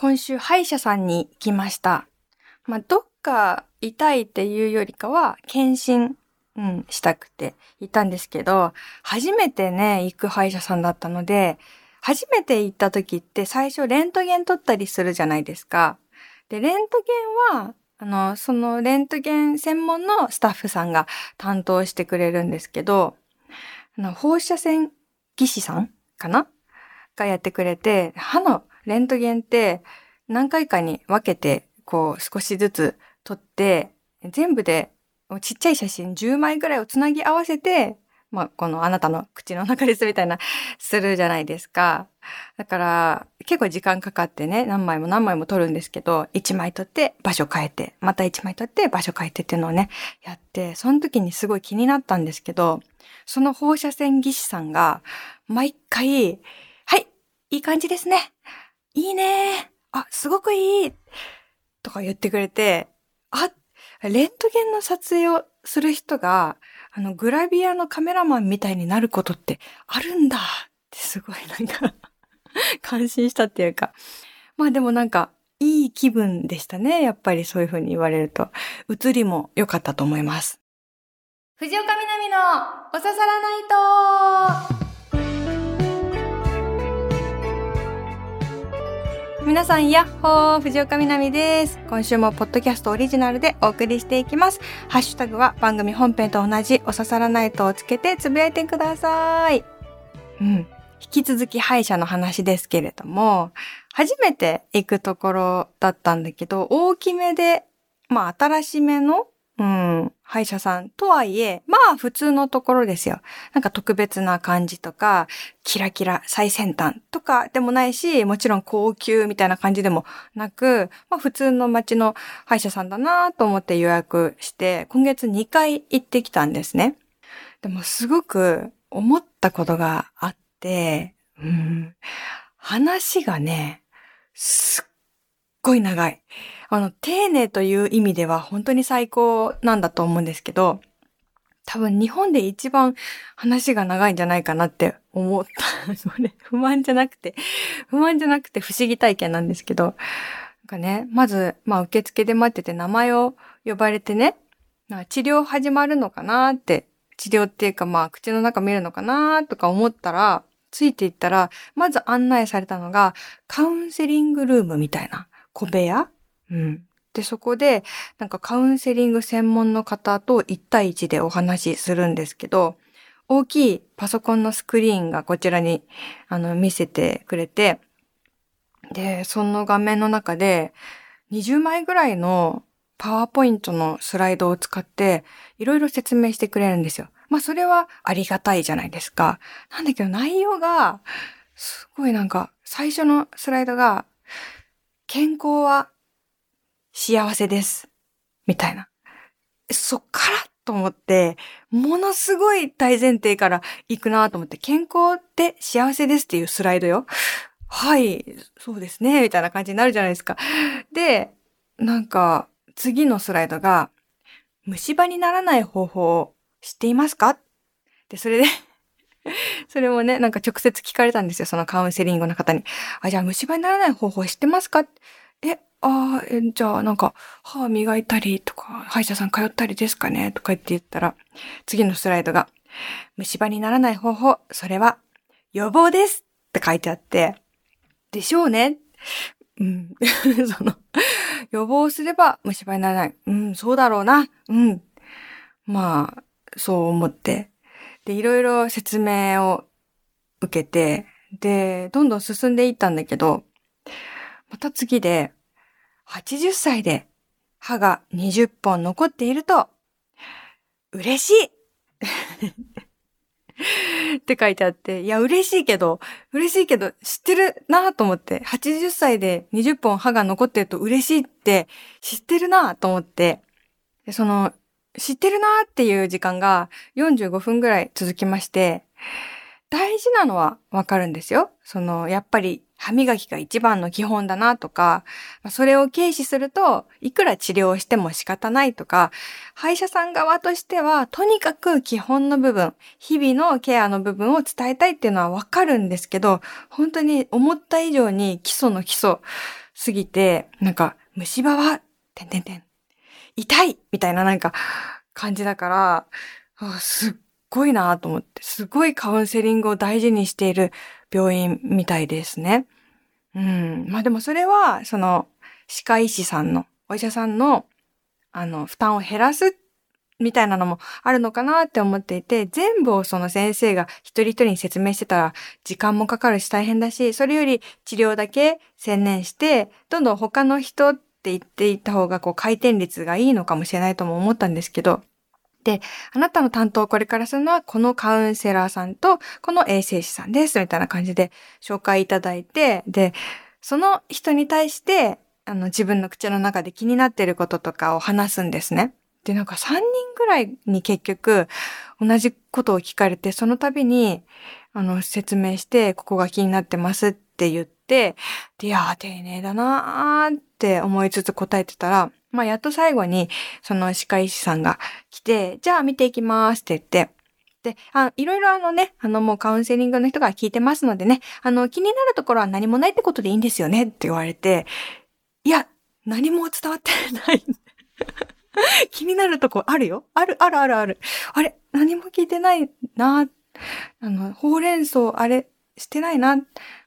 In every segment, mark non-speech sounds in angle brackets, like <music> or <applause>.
今週歯医者さんに来ました。まあ、どっか痛いっていうよりかは、検診、うん、したくて行ったんですけど、初めてね、行く歯医者さんだったので、初めて行った時って最初レントゲン撮ったりするじゃないですか。で、レントゲンは、あの、そのレントゲン専門のスタッフさんが担当してくれるんですけど、あの放射線技師さんかな？がやってくれて、歯のレントゲンって何回かに分けて、こう少しずつ撮って、全部でちっちゃい写真10枚ぐらいをつなぎ合わせて、まあ、このあなたの口の中ですみたいな、するじゃないですか。だから、結構時間かかってね、何枚も何枚も撮るんですけど、1枚撮って場所変えて、また1枚撮って場所変えてっていうのをね、やって、その時にすごい気になったんですけど、その放射線技師さんが、毎回、はい、いい感じですね。いいねあ、すごくいいとか言ってくれて、あ、レントゲンの撮影をする人が、あの、グラビアのカメラマンみたいになることってあるんだってすごいなんか <laughs> 感心したっていうか。まあでもなんか、いい気分でしたね。やっぱりそういう風に言われると。映りも良かったと思います。藤岡みなみのおささらないと皆さん、やっほー藤岡みなみです。今週もポッドキャストオリジナルでお送りしていきます。ハッシュタグは番組本編と同じおささらないとをつけてつぶやいてください。うん。引き続き歯医者の話ですけれども、初めて行くところだったんだけど、大きめで、まあ新しめのうん、歯医者さんとはいえ、まあ普通のところですよ。なんか特別な感じとか、キラキラ最先端とかでもないし、もちろん高級みたいな感じでもなく、まあ普通の街の歯医者さんだなと思って予約して、今月2回行ってきたんですね。でもすごく思ったことがあって、うん、話がね、すっごい長い。あの、丁寧という意味では本当に最高なんだと思うんですけど、多分日本で一番話が長いんじゃないかなって思った。<laughs> それ、不満じゃなくて、不満じゃなくて不思議体験なんですけど、なんかね、まず、まあ受付で待ってて名前を呼ばれてね、治療始まるのかなって、治療っていうかまあ口の中見るのかなとか思ったら、ついていったら、まず案内されたのが、カウンセリングルームみたいな小部屋？うん。で、そこで、なんかカウンセリング専門の方と1対1でお話しするんですけど、大きいパソコンのスクリーンがこちらに、あの、見せてくれて、で、その画面の中で、20枚ぐらいのパワーポイントのスライドを使って、いろいろ説明してくれるんですよ。まあ、それはありがたいじゃないですか。なんだけど、内容が、すごいなんか、最初のスライドが、健康は幸せです。みたいな。そっからと思って、ものすごい大前提から行くなと思って、健康って幸せですっていうスライドよ。はい、そうですね、みたいな感じになるじゃないですか。で、なんか、次のスライドが、虫歯にならない方法を知っていますか？で、それで <laughs> それもね、なんか直接聞かれたんですよ、そのカウンセリングの方に。あ、じゃあ虫歯にならない方法知ってますかえ、ああ、じゃあなんか、歯磨いたりとか、歯医者さん通ったりですかね？とか言って言ったら、次のスライドが、虫歯にならない方法、それは、予防ですって書いてあって、でしょうね。うん。<laughs> その、予防すれば虫歯にならない。うん、そうだろうな。うん。まあ、そう思って。で、いろいろ説明を受けて、で、どんどん進んでいったんだけど、また次で、80歳で歯が20本残っていると、嬉しい <laughs> って書いてあって、いや、嬉しいけど、嬉しいけど、知ってるなと思って、80歳で20本歯が残ってると嬉しいって知ってるなと思って、その、知ってるなーっていう時間が45分ぐらい続きまして、大事なのはわかるんですよ。その、やっぱり歯磨きが一番の基本だなとか、それを軽視すると、いくら治療しても仕方ないとか、歯医者さん側としては、とにかく基本の部分、日々のケアの部分を伝えたいっていうのはわかるんですけど、本当に思った以上に基礎の基礎、すぎて、なんか、虫歯は、てんてんてん、痛いみたいななんか、感じだから、すっごいなと思って、すごいカウンセリングを大事にしている病院みたいですね。うん。まあでもそれは、その、歯科医師さんの、お医者さんの、あの、負担を減らすみたいなのもあるのかなって思っていて、全部をその先生が一人一人に説明してたら時間もかかるし大変だし、それより治療だけ専念して、どんどん他の人って言っていった方がこう回転率がいいのかもしれないとも思ったんですけど、で、あなたの担当をこれからするのはこのカウンセラーさんとこの衛生士さんです、みたいな感じで紹介いただいて、で、その人に対して、あの自分の口の中で気になっていることとかを話すんですね。で、なんか3人ぐらいに結局同じことを聞かれて、その度に、あの、説明して、ここが気になってますって言って、いやー、丁寧だなーって思いつつ答えてたら、まあ、やっと最後に、その歯科医師さんが来て、じゃあ見ていきますって言って、で、あ、いろいろあのね、あのもうカウンセリングの人が聞いてますのでね、あの気になるところは何もないってことでいいんですよねって言われて、いや、何も伝わってない。<laughs> 気になるとこあるよある、あるあるある。あれ何も聞いてないなーっ <laughs> あの、ほうれん草あれしてないな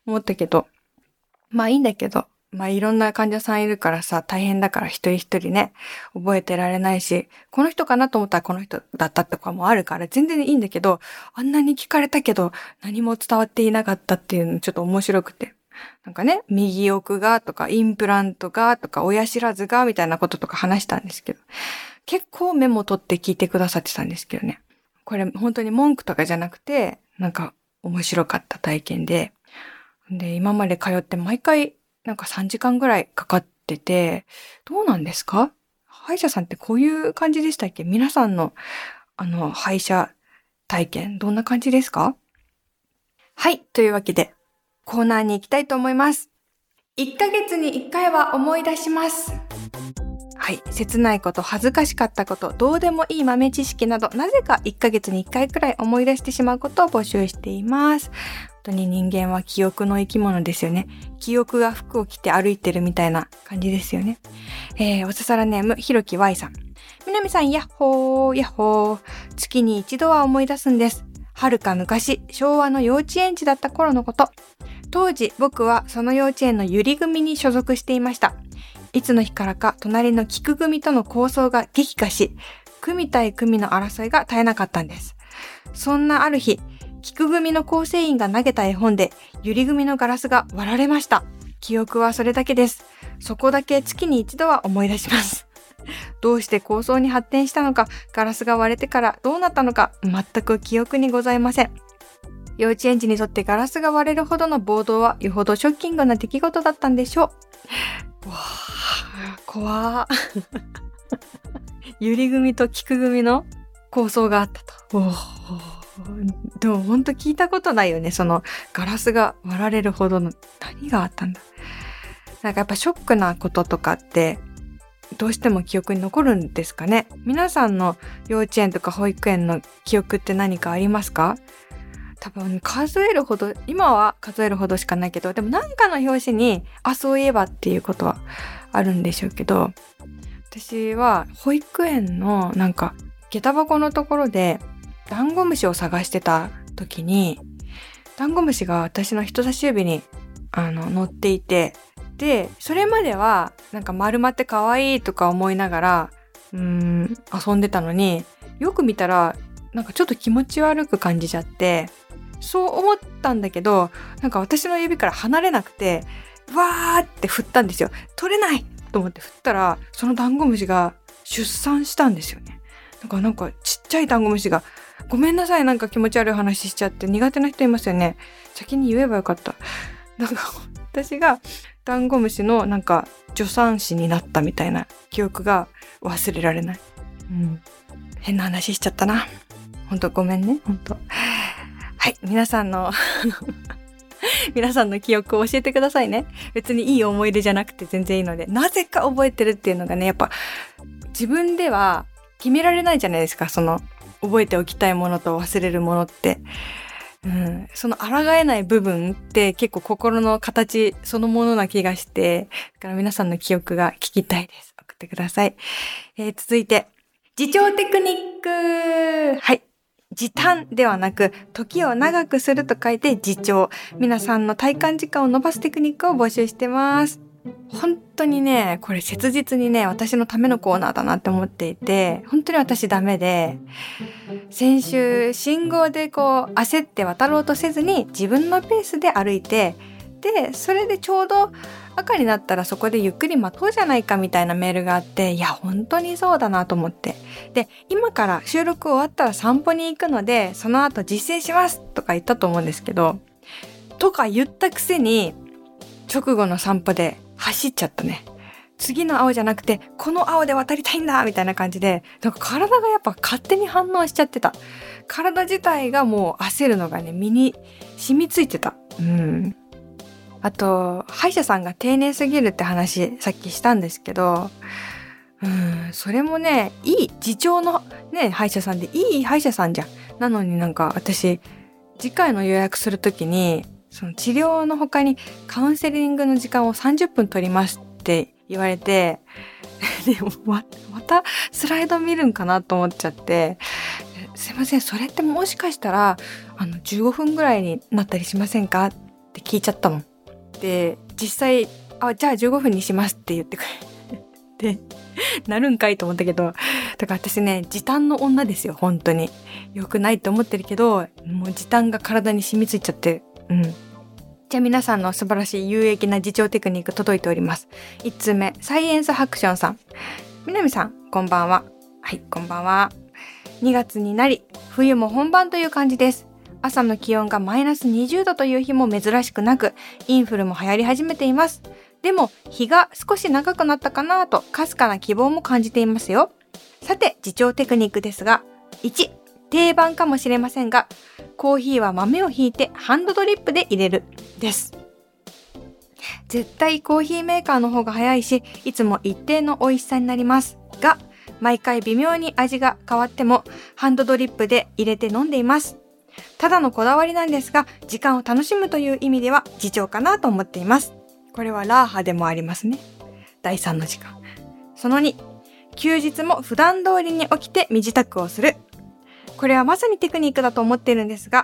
思ったけど。まあいいんだけど。まあいろんな患者さんいるからさ、大変だから一人一人ね、覚えてられないし、この人かなと思ったらこの人だったとかもあるから全然いいんだけど、あんなに聞かれたけど何も伝わっていなかったっていうのちょっと面白くて。なんかね、右奥がとか、インプラントがとか、親知らずがみたいなこととか話したんですけど、結構メモ取って聞いてくださってたんですけどね。これ本当に文句とかじゃなくて、なんか面白かった体験で、で、今まで通って毎回なんか3時間ぐらいかかってて、どうなんですか？歯医者さんってこういう感じでしたっけ？皆さんの、あの、歯医者体験、どんな感じですか？はい。というわけで、コーナーに行きたいと思います。1ヶ月に1回は思い出します。はい。切ないこと、恥ずかしかったこと、どうでもいい豆知識など、なぜか1ヶ月に1回くらい思い出してしまうことを募集しています。本当に人間は記憶の生き物ですよね。記憶が服を着て歩いてるみたいな感じですよね。えー、おささらネーム、ひろき Y さん。みなみさん、やっほー、やっほー。月に一度は思い出すんです。遥か昔、昭和の幼稚園児だった頃のこと。当時、僕はその幼稚園のゆり組に所属していました。いつの日からか、隣の菊組との抗争が激化し、組対組の争いが絶えなかったんです。そんなある日、菊組の構成員が投げた絵本で、ゆり組のガラスが割られました。記憶はそれだけです。そこだけ月に一度は思い出します。どうして構想に発展したのか、ガラスが割れてからどうなったのか、全く記憶にございません。幼稚園児にとってガラスが割れるほどの暴動はよほどショッキングな出来事だったんでしょう。わあ、怖ゆ <laughs> り組と菊組の構想があったと。おでも本当聞いたことないよね。そのガラスが割られるほどの何があったんだ。なんかやっぱショックなこととかってどうしても記憶に残るんですかね皆さんの幼稚園とか保育園の記憶って何かありますか？多分数えるほど、今は数えるほどしかないけど、でも何かの表紙に、あ、そういえばっていうことはあるんでしょうけど、私は保育園のなんか下駄箱のところでダンゴムシを探してた時に、ダンゴムシが私の人差し指にあの乗っていて、で、それまではなんか丸まって可愛いとか思いながら、うん、遊んでたのに、よく見たらなんかちょっと気持ち悪く感じちゃって、そう思ったんだけど、なんか私の指から離れなくて、わーって振ったんですよ。取れないと思って振ったら、そのダンゴムシが出産したんですよね。なんかなんかちっちゃいダンゴムシがごめんなさい、なんか気持ち悪い話しちゃって苦手な人いますよね。先に言えばよかった。なんか、私がダンゴムシのなんか助産師になったみたいな記憶が忘れられない。うん。変な話しちゃったな。ほんとごめんね、ほんと。はい、皆さんの <laughs> 皆さんの記憶を教えてくださいね。別にいい思い出じゃなくて全然いいので、なぜか覚えてるっていうのがね、やっぱ自分では決められないじゃないですか、その覚えておきたいものと忘れるものって。うん、その抗えない部分って結構心の形そのものな気がして、だから皆さんの記憶が聞きたいです。送ってください。えー、続いて、自重テクニックはい。時短ではなく、時を長くすると書いて時長。皆さんの体感時間を伸ばすテクニックを募集してます。本当にね、これ切実にね、私のためのコーナーだなって思っていて、本当に私ダメで、先週信号でこう焦って渡ろうとせずに自分のペースで歩いて、で、それでちょうど赤になったらそこでゆっくり待とうじゃないかみたいなメールがあって、いや、本当にそうだなと思って。で、今から収録終わったら散歩に行くので、その後実践しますとか言ったと思うんですけど、とか言ったくせに、直後の散歩で走っちゃったね。次の青じゃなくて、この青で渡りたいんだみたいな感じで、なんか体がやっぱ勝手に反応しちゃってた。体自体がもう焦るのがね、身に染みついてた。うん。あと、歯医者さんが丁寧すぎるって話、さっきしたんですけど、うん、それもね、いい、自重のね、歯医者さんでいい歯医者さんじゃん。なのになんか私、次回の予約するときに、その治療の他にカウンセリングの時間を30分取りますって言われて、<laughs> でままたスライド見るんかなと思っちゃって、すいません、それってもしかしたら、あの、15分ぐらいになったりしませんかって聞いちゃったもん。で、実際、あ、じゃあ15分にしますって言ってくれ <laughs> て、なるんかいと思ったけど、だから私ね、時短の女ですよ、本当に。良くないと思ってるけど、もう時短が体に染みついちゃって、うん。じゃあ皆さんの素晴らしい有益な自重テクニック届いております。1通目、サイエンスハクションさん。南さん、こんばんは。はい、こんばんは。2月になり、冬も本番という感じです。朝の気温がマイナス20度という日も珍しくなく、インフルも流行り始めています。でも、日が少し長くなったかなと、かすかな希望も感じていますよ。さて、自重テクニックですが、1、定番かもしれませんが、コーヒーは豆をひいてハンドドリップで入れるです。絶対コーヒーメーカーの方が早いし、いつも一定の美味しさになります。が、毎回微妙に味が変わっても、ハンドドリップで入れて飲んでいます。ただのこだわりなんですが、時間を楽しむという意味では、自重かなと思っています。これはラーハでもありますね。第3の時間。その2、休日も普段通りに起きて身支度をする。これはまさにテクニックだと思っているんですが、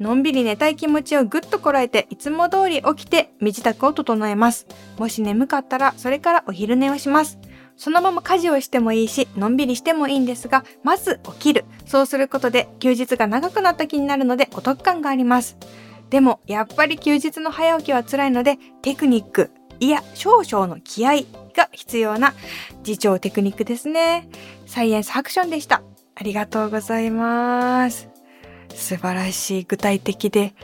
のんびり寝たい気持ちをぐっとこらえていつも通り起きて身支度を整えます。もし眠かったらそれからお昼寝をします。そのまま家事をしてもいいし、のんびりしてもいいんですが、まず起きる。そうすることで休日が長くなった気になるのでお得感があります。でも、やっぱり休日の早起きは辛いので、テクニック、いや、少々の気合が必要な自重テクニックですね。サイエンスハクションでした。ありがとうございます。素晴らしい、具体的で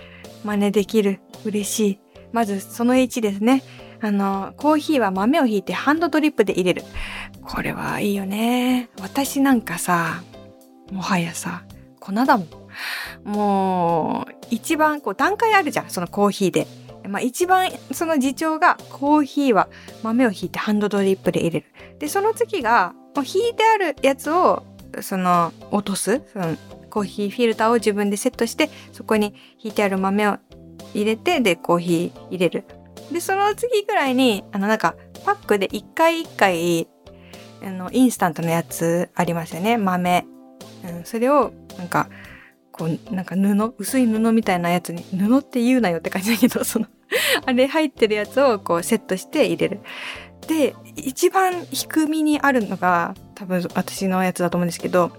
真似できる、嬉しい。まずその1ですね。あの、コーヒーは豆をひいてハンドドリップで入れる。これはいいよね。私なんかさ、もはやさ、粉だもん。もう、一番こう段階あるじゃん、そのコーヒーで。まあ一番その次長がコーヒーは豆をひいてハンドドリップで入れる。で、その次が、もうひいてあるやつをその落とすそのコーヒーフィルターを自分でセットしてそこにひいてある豆を入れてでコーヒー入れるでその次ぐらいにあのなんかパックで一回一回あのインスタントのやつありますよね豆、うん、それをなんかこうなんか布薄い布みたいなやつに布って言うなよって感じだけどその <laughs> あれ入ってるやつをこうセットして入れるで一番低みにあるのが多分私のやつだと思うんですけど、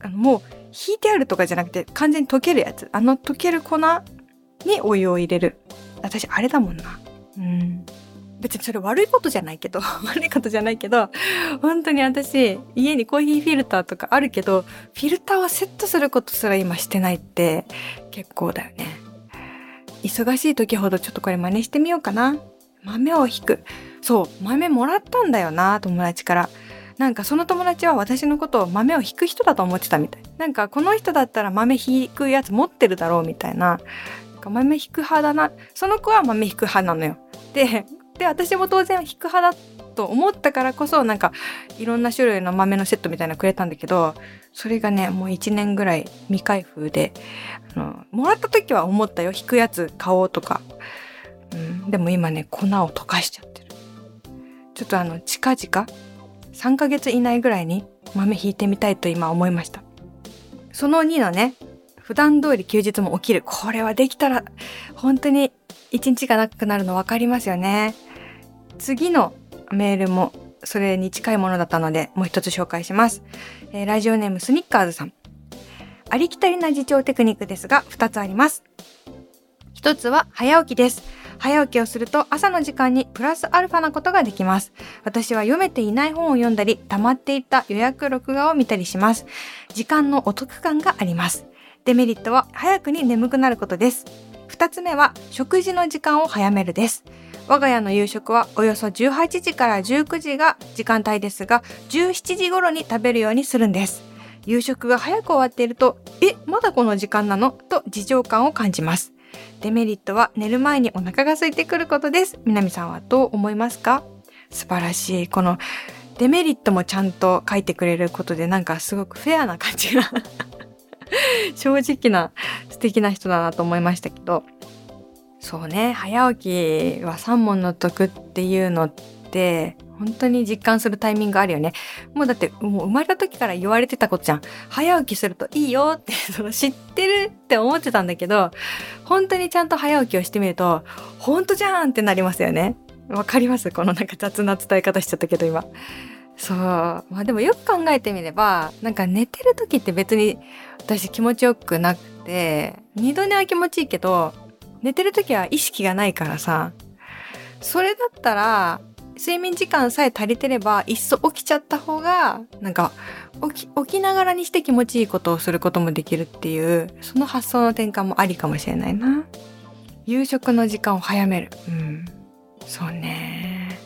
あのもう引いてあるとかじゃなくて完全に溶けるやつ。あの溶ける粉にお湯を入れる。私あれだもんな。うん。別にそれ悪いことじゃないけど、<laughs> 悪いことじゃないけど、本当に私、家にコーヒーフィルターとかあるけど、フィルターをセットすることすら今してないって結構だよね。忙しい時ほどちょっとこれ真似してみようかな。豆を引く。そう、豆もらったんだよな、友達から。なんかその友達は私のことを豆を引く人だと思ってたみたい。なんかこの人だったら豆引くやつ持ってるだろうみたいな。か豆引く派だな。その子は豆引く派なのよ。で、で、私も当然引く派だと思ったからこそなんかいろんな種類の豆のセットみたいなのくれたんだけどそれがねもう1年ぐらい未開封であのもらった時は思ったよ引くやつ買おうとか、うん、でも今ね粉を溶かしちゃってるちょっとあの近々3ヶ月以内ぐらいに豆引いてみたいと今思いましたその2のね普段通り休日も起きるこれはできたら本当に一日がなくなるの分かりますよね次のメールもそれに近いものだったので、もう一つ紹介します。えー、ラジオネームスニッカーズさん。ありきたりな自重テクニックですが、二つあります。一つは早起きです。早起きをすると朝の時間にプラスアルファなことができます。私は読めていない本を読んだり、溜まっていた予約録画を見たりします。時間のお得感があります。デメリットは早くに眠くなることです。二つ目は食事の時間を早めるです。我が家の夕食はおよそ18時から19時が時間帯ですが、17時頃に食べるようにするんです。夕食が早く終わっていると、え、まだこの時間なの？と事情感を感じます。デメリットは寝る前にお腹が空いてくることです。南さんはどう思いますか？素晴らしい。このデメリットもちゃんと書いてくれることでなんかすごくフェアな感じが <laughs> 正直な素敵な人だなと思いましたけどそうね早起きは三問の得っていうのって本当に実感するタイミングあるよね。もうだってもう生まれた時から言われてたことじゃん。早起きするといいよって <laughs> 知ってるって思ってたんだけど、本当にちゃんと早起きをしてみると、本当じゃんってなりますよね。わかります？このなんか雑な伝え方しちゃったけど今。そう。まあでもよく考えてみれば、なんか寝てる時って別に私気持ちよくなくて、二度寝は気持ちいいけど、寝てる時は意識がないからさそれだったら睡眠時間さえ足りてればいっそ起きちゃった方がなんか起き起きながらにして気持ちいいことをすることもできるっていうその発想の転換もありかもしれないな。夕食の時間を早める。うん。そうね。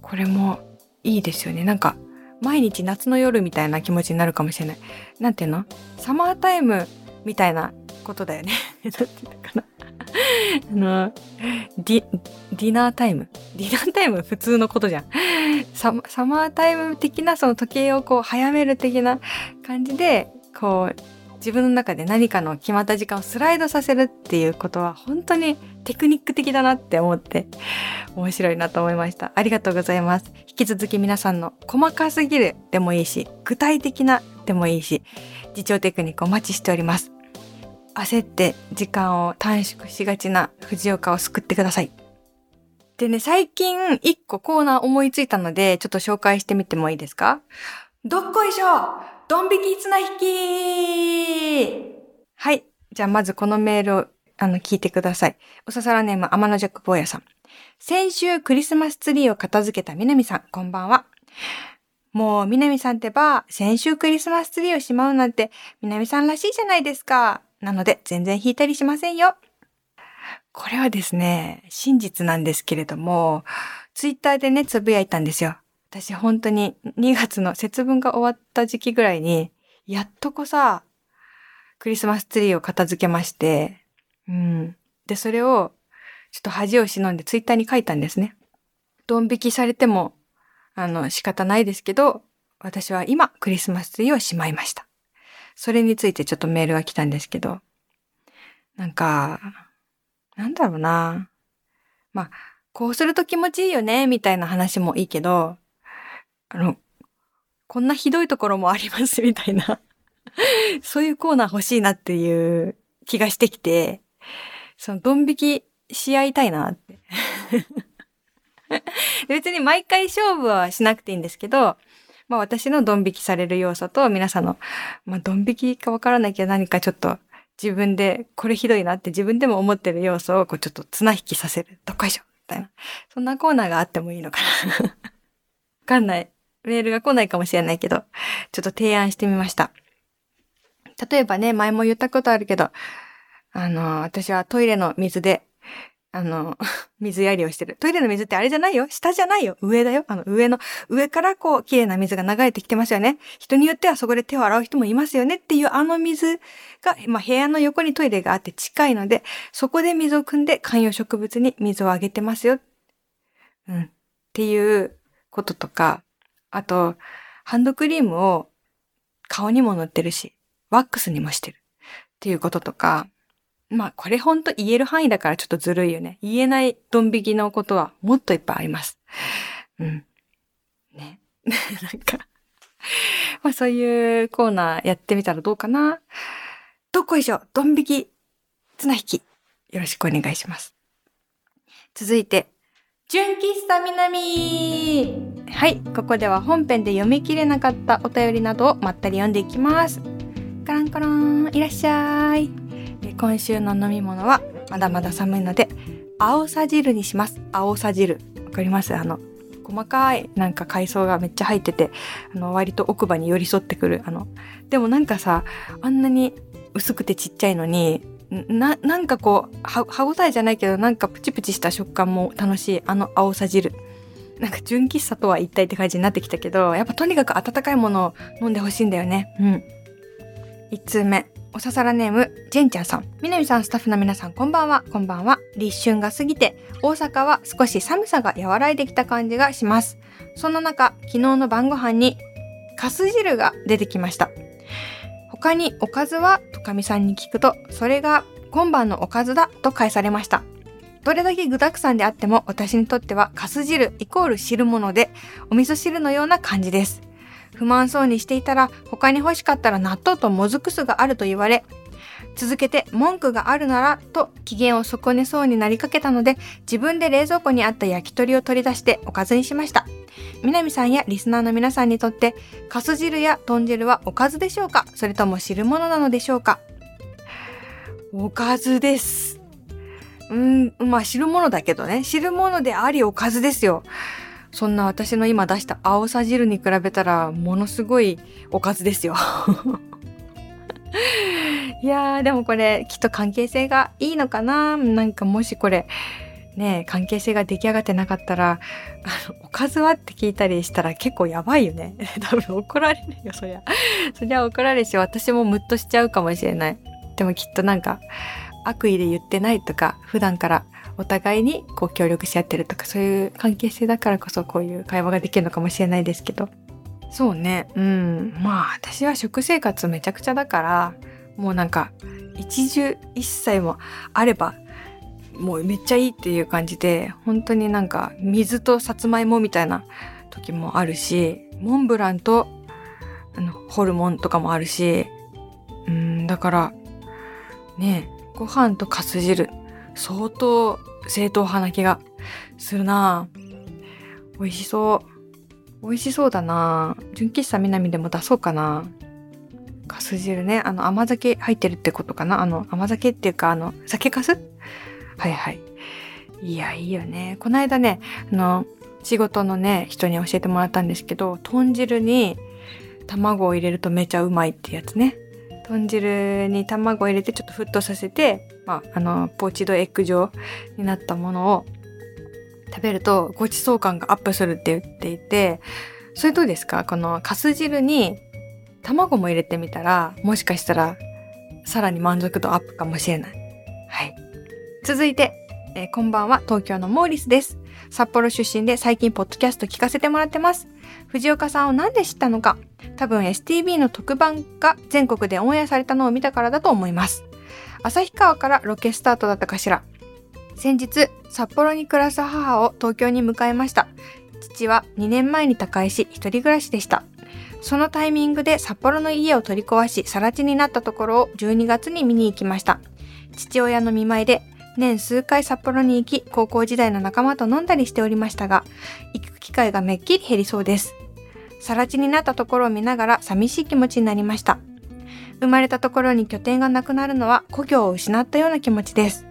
これもいいですよね。なんか毎日夏の夜みたいな気持ちになるかもしれない。なんていうの？サマータイムみたいなことだよね。<laughs> なんていうのかな。<laughs> あの、ディ、ディナータイム？ディナータイム？普通のことじゃん。ササマータイム的なその時計をこう早める的な感じで、こう、自分の中で何かの決まった時間をスライドさせるっていうことは本当にテクニック的だなって思って面白いなと思いました。ありがとうございます。引き続き皆さんの細かすぎるでもいいし、具体的なでもいいし、自重テクニックお待ちしております。焦って時間を短縮しがちな藤岡を救ってください。でね、最近一個コーナー思いついたので、ちょっと紹介してみてもいいですか？どっこいしょドン引き綱引きはい。じゃあまずこのメールをあの聞いてください。おささらネーム天のジャック坊やさん。先週クリスマスツリーを片付けた南さん、こんばんは。もう南さんってば、先週クリスマスツリーをしまうなんて南さんらしいじゃないですか。なので全然引いたりしませんよ。これはですね、真実なんですけれども、ツイッターでね、つぶやいたんですよ。私本当に2月の節分が終わった時期ぐらいに、やっとこさ、クリスマスツリーを片付けまして、うん。で、それを、ちょっと恥を忍んでツイッターに書いたんですね。ドン引きされても、あの、仕方ないですけど、私は今、クリスマスツリーをしまいました。それについてちょっとメールが来たんですけど、なんか、なんだろうな。まあ、こうすると気持ちいいよね、みたいな話もいいけど、あの、こんなひどいところもあります、みたいな。<laughs> そういうコーナー欲しいなっていう気がしてきて、その、ドン引きし合いたいなって。<laughs> 別に毎回勝負はしなくていいんですけど、まあ私のドン引きされる要素と皆さんの、まあドン引きかわからないけど何かちょっと自分でこれひどいなって自分でも思ってる要素をこうちょっと綱引きさせる。どっこいしょみたいな。そんなコーナーがあってもいいのかなわかんない。メールが来ないかもしれないけど、ちょっと提案してみました。例えばね、前も言ったことあるけど、あの、私はトイレの水であの、<laughs> 水やりをしてる。トイレの水ってあれじゃないよ下じゃないよ上だよあの、上の、上からこう、綺麗な水が流れてきてますよね。人によってはそこで手を洗う人もいますよねっていうあの水が、まあ、部屋の横にトイレがあって近いので、そこで水を汲んで観葉植物に水をあげてますよ。うん。っていうこととか、あと、ハンドクリームを顔にも塗ってるし、ワックスにもしてるっていうこととか、まあこれほんと言える範囲だからちょっとずるいよね。言えないドン引きのことはもっといっぱいあります。うん。ね。<laughs> なんかまあそういうコーナーやってみたらどうかな。どこいしょ、ドン引き、綱引き。よろしくお願いします。続いて、純喫茶南はい、ここでは本編で読み切れなかったお便りなどをまったり読んでいきます。カランカラン、いらっしゃい。今週の飲み物はまだまだ寒いので、青さ汁にします。青さ汁。わかります？あの、細かいなんか海藻がめっちゃ入ってて、あの、割と奥歯に寄り添ってくる。あの、でもなんかさ、あんなに薄くてちっちゃいのに、な、なんかこう、歯ごたえじゃないけど、なんかプチプチした食感も楽しい、あの青さ汁。なんか純喫茶とは一体って感じになってきたけど、やっぱとにかく温かいものを飲んでほしいんだよね。うん。一通目。おささらネーム、ジェンちゃんさん。みなみさん、スタッフの皆さん、こんばんは。こんばんは。立春が過ぎて、大阪は少し寒さが和らいできた感じがします。そんな中、昨日の晩ご飯に、かす汁が出てきました。他におかずはとかみさんに聞くと、それが今晩のおかずだと返されました。どれだけ具沢山であっても私にとってはかす汁イコール汁物でお味噌汁のような感じです。不満そうにしていたら他に欲しかったら納豆ともずく酢があると言われ続けて文句があるならと機嫌を損ねそうになりかけたので自分で冷蔵庫にあった焼き鳥を取り出しておかずにしました。南さんやリスナーの皆さんにとってかす汁や豚汁はおかずでしょうか？それとも汁物なのでしょうか？おかずです。うん、まあ汁物だけどね。汁物でありおかずですよ。そんな私の今出した青さ汁に比べたらものすごいおかずですよ。<laughs> いやーでもこれきっと関係性がいいのかななんかもしこれね関係性が出来上がってなかったらあのおかずはって聞いたりしたら結構やばいよね。<laughs> 多分怒られるよそりゃ。そりゃ怒られるし私もムッとしちゃうかもしれない。でもきっとなんか悪意で言ってないとか普段からお互いにこう協力し合ってるとかそういう関係性だからこそこういう会話ができるのかもしれないですけど。そうね。うん。まあ私は食生活めちゃくちゃだからもうなんか一汁一菜もあればもうめっちゃいいっていう感じで本当になんか水とさつまいもみたいな時もあるしモンブランとあのホルモンとかもあるしうんだからねご飯とかす汁。相当正統派な気が。するな美味しそう。美味しそうだな純喫茶南でも出そうかなかす汁ね。あの甘酒入ってるってことかな。あの甘酒っていうかあの酒かす？はいはい。いやいいよね。この間ねあの仕事のね人に教えてもらったんですけど豚汁に卵を入れるとめちゃうまいってやつね。豚汁に卵を入れてちょっと沸騰させて、まあ、あの、ポーチドエッグ状になったものを食べるとごちそう感がアップするって言っていて、それどうですか？このかす汁に卵も入れてみたら、もしかしたらさらに満足度アップかもしれない。はい。続いて、えー、こんばんは、東京のモーリスです。札幌出身で最近ポッドキャスト聞かせてもらってます。藤岡さんを何で知ったのか。多分 STB の特番が全国でオンエアされたのを見たからだと思います。旭川からロケスタートだったかしら。先日札幌に暮らす母を東京に迎えました。父は2年前に他界し一人暮らしでした。そのタイミングで札幌の家を取り壊し更地になったところを12月に見に行きました。父親の見舞いで年数回札幌に行き高校時代の仲間と飲んだりしておりましたが行く機会がめっきり減りそうです更地になったところを見ながら寂しい気持ちになりました。生まれたところに拠点がなくなるのは故郷を失ったような気持ちです。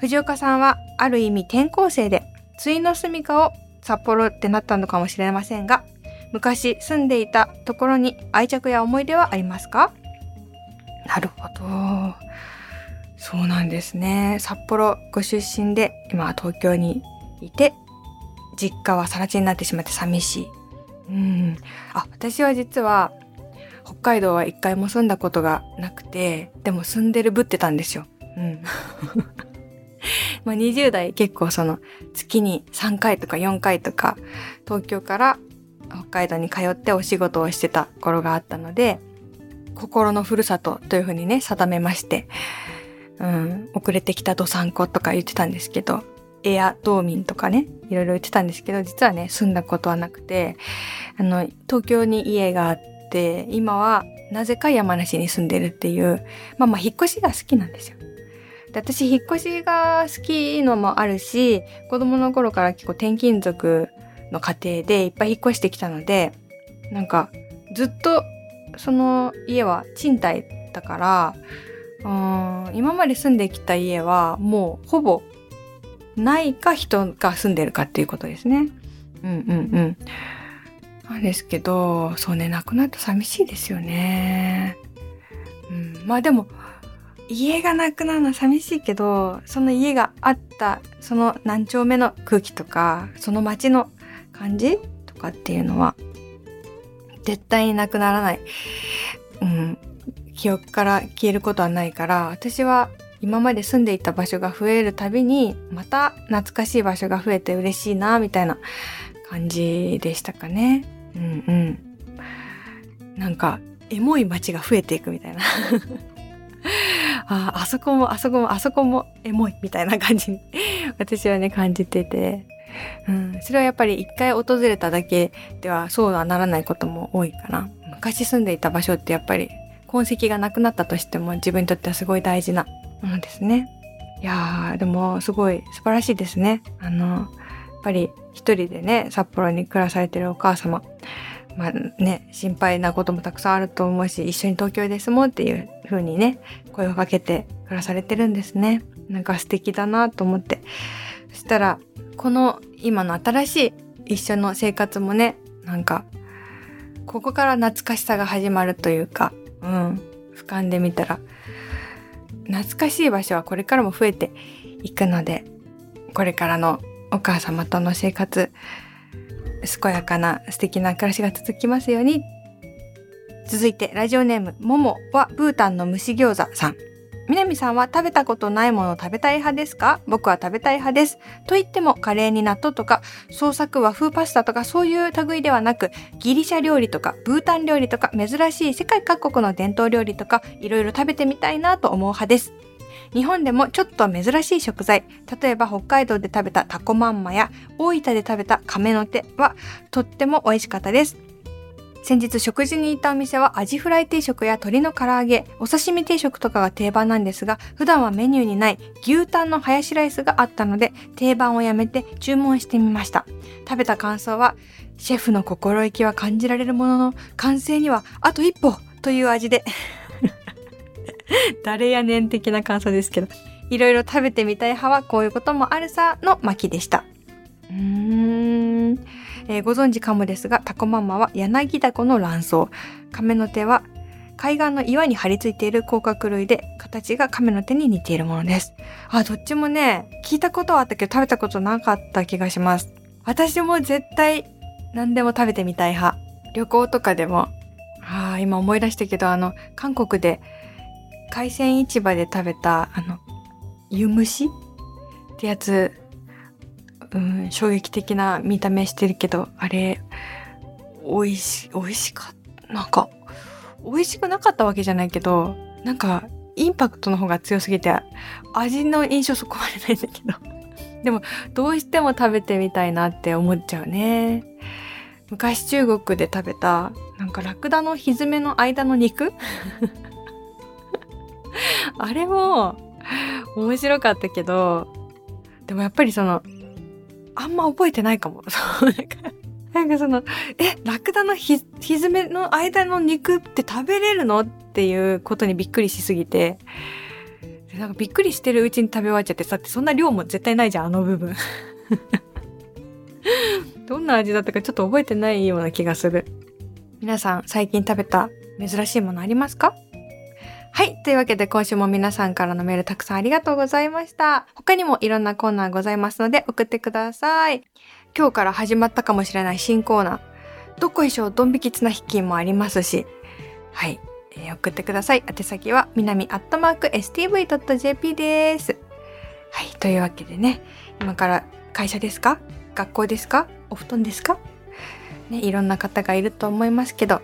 藤岡さんはある意味転校生で、対の住処を札幌ってなったのかもしれませんが、昔住んでいたところに愛着や思い出はありますか？なるほど。そうなんですね。札幌ご出身で今は東京にいて、実家は更地になってしまって寂しい。うん。あ、私は実は、北海道は一回も住んだことがなくて、でも住んでるぶってたんですよ。うん。<laughs> まあ、20代結構その月に3回とか4回とか東京から北海道に通ってお仕事をしてた頃があったので、心のふるさとというふうにね、定めまして、うん、遅れてきたどさんことか言ってたんですけど、エア道民とかね、いろいろ言ってたんですけど、実はね、住んだことはなくて、あの、東京に家があって、今はなぜか山梨に住んでるっていう、まあまあ引っ越しが好きなんですよ。で私、引っ越しが好きのもあるし、子供の頃から結構転勤族の家庭でいっぱい引っ越してきたので、なんかずっとその家は賃貸だから、うん今まで住んできた家はもうほぼないか人が住んでるかっていうことですね。うんうんうん。なんですけど、そうね、亡くなると寂しいですよね。うん、まあでも、家がなくなるのは寂しいけど、その家があった、その何丁目の空気とか、その街の感じとかっていうのは、絶対になくならない。記憶から消えることはないから、私は今まで住んでいた場所が増えるたびに、また懐かしい場所が増えて嬉しいな、みたいな感じでしたかね。うんうん。なんか、エモい街が増えていくみたいな。あ <laughs> あ、あそこも、あそこも、あそこもエモいみたいな感じに私はね、感じてて。うん、それはやっぱり一回訪れただけではそうはならないことも多いかな。昔住んでいた場所ってやっぱり痕跡がなくなったとしても自分にとってはすごい大事なものですね。いやー、でもすごい素晴らしいですね。あの、やっぱり一人でね、札幌に暮らされてるお母様。まあね、心配なこともたくさんあると思うし、一緒に東京で住もうっていう風にね、声をかけて暮らされてるんですね。なんか素敵だなと思って。そしたら、この今の新しい一緒の生活もね、なんか、ここから懐かしさが始まるというか、うん、俯瞰で見たら、懐かしい場所はこれからも増えていくので、これからのお母様との生活、健やかな素敵な暮らしが続きますように。続いて、ラジオネーム、ももはブータンの蒸し餃子さん。南さんは食べたことないものを食べたい派ですか僕は食べたい派です。と言ってもカレーに納豆とか創作和風パスタとかそういう類ではなくギリシャ料理とかブータン料理とか珍しい世界各国の伝統料理とかいろいろ食べてみたいなと思う派です。日本でもちょっと珍しい食材、例えば北海道で食べたタコマンマや大分で食べた亀の手はとっても美味しかったです。先日食事に行ったお店はアジフライ定食や鶏の唐揚げ、お刺身定食とかが定番なんですが、普段はメニューにない牛タンのハヤシライスがあったので、定番をやめて注文してみました。食べた感想は、シェフの心意気は感じられるものの、完成にはあと一歩という味で。<laughs> 誰やねん的な感想ですけど、いろいろ食べてみたい派はこういうこともあるさの巻でした。うーん。えー、ご存知かもですが、タコママは柳ダコの卵巣。亀の手は海岸の岩に張り付いている甲殻類で、形が亀の手に似ているものです。あ、どっちもね、聞いたことはあったけど食べたことなかった気がします。私も絶対何でも食べてみたい派。旅行とかでも。ああ、今思い出したけど、あの、韓国で海鮮市場で食べた、あの、湯蒸しってやつうん、衝撃的な見た目してるけど、あれ、美味し、美味しかった。なんか、美味しくなかったわけじゃないけど、なんか、インパクトの方が強すぎて、味の印象そこまでないんだけど。<laughs> でも、どうしても食べてみたいなって思っちゃうね。昔中国で食べた、なんかラクダのひずめの間の肉？<laughs> あれも面白かったけど、でもやっぱりそのあんま覚えてないかも。<laughs> なんかその、え、ラクダのひ、ひずめの間の肉って食べれるの？っていうことにびっくりしすぎて、なんかびっくりしてるうちに食べ終わっちゃってさ、ってそんな量も絶対ないじゃん、あの部分。<laughs> どんな味だったかちょっと覚えてないような気がする。皆さん、最近食べた珍しいものありますか？はい。というわけで今週も皆さんからのメールたくさんありがとうございました。他にもいろんなコーナーございますので送ってください。今日から始まったかもしれない新コーナー。どこいしょドン引き綱引きもありますし。はい。えー、送ってください。宛先は南アットマーク stv.jp です。はい、というわけでね、今から会社ですか？学校ですか？お布団ですか？ね、いろんな方がいると思いますけど、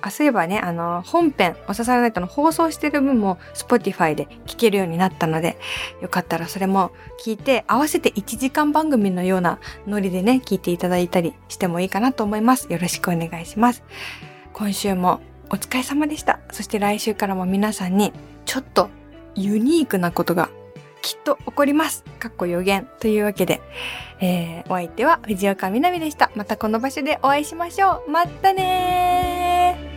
あ、そういえばね、あの、本編、おささらナイトの放送してる分も Spotify で聞けるようになったので、よかったらそれも聞いて、合わせて1時間番組のようなノリでね、聞いていただいたりしてもいいかなと思います。よろしくお願いします。今週もお疲れ様でした。そして来週からも皆さんに、ちょっとユニークなことがきっと起こります。かっこ予言。というわけで、えー、お相手は藤岡みなみでした。またこの場所でお会いしましょう。またね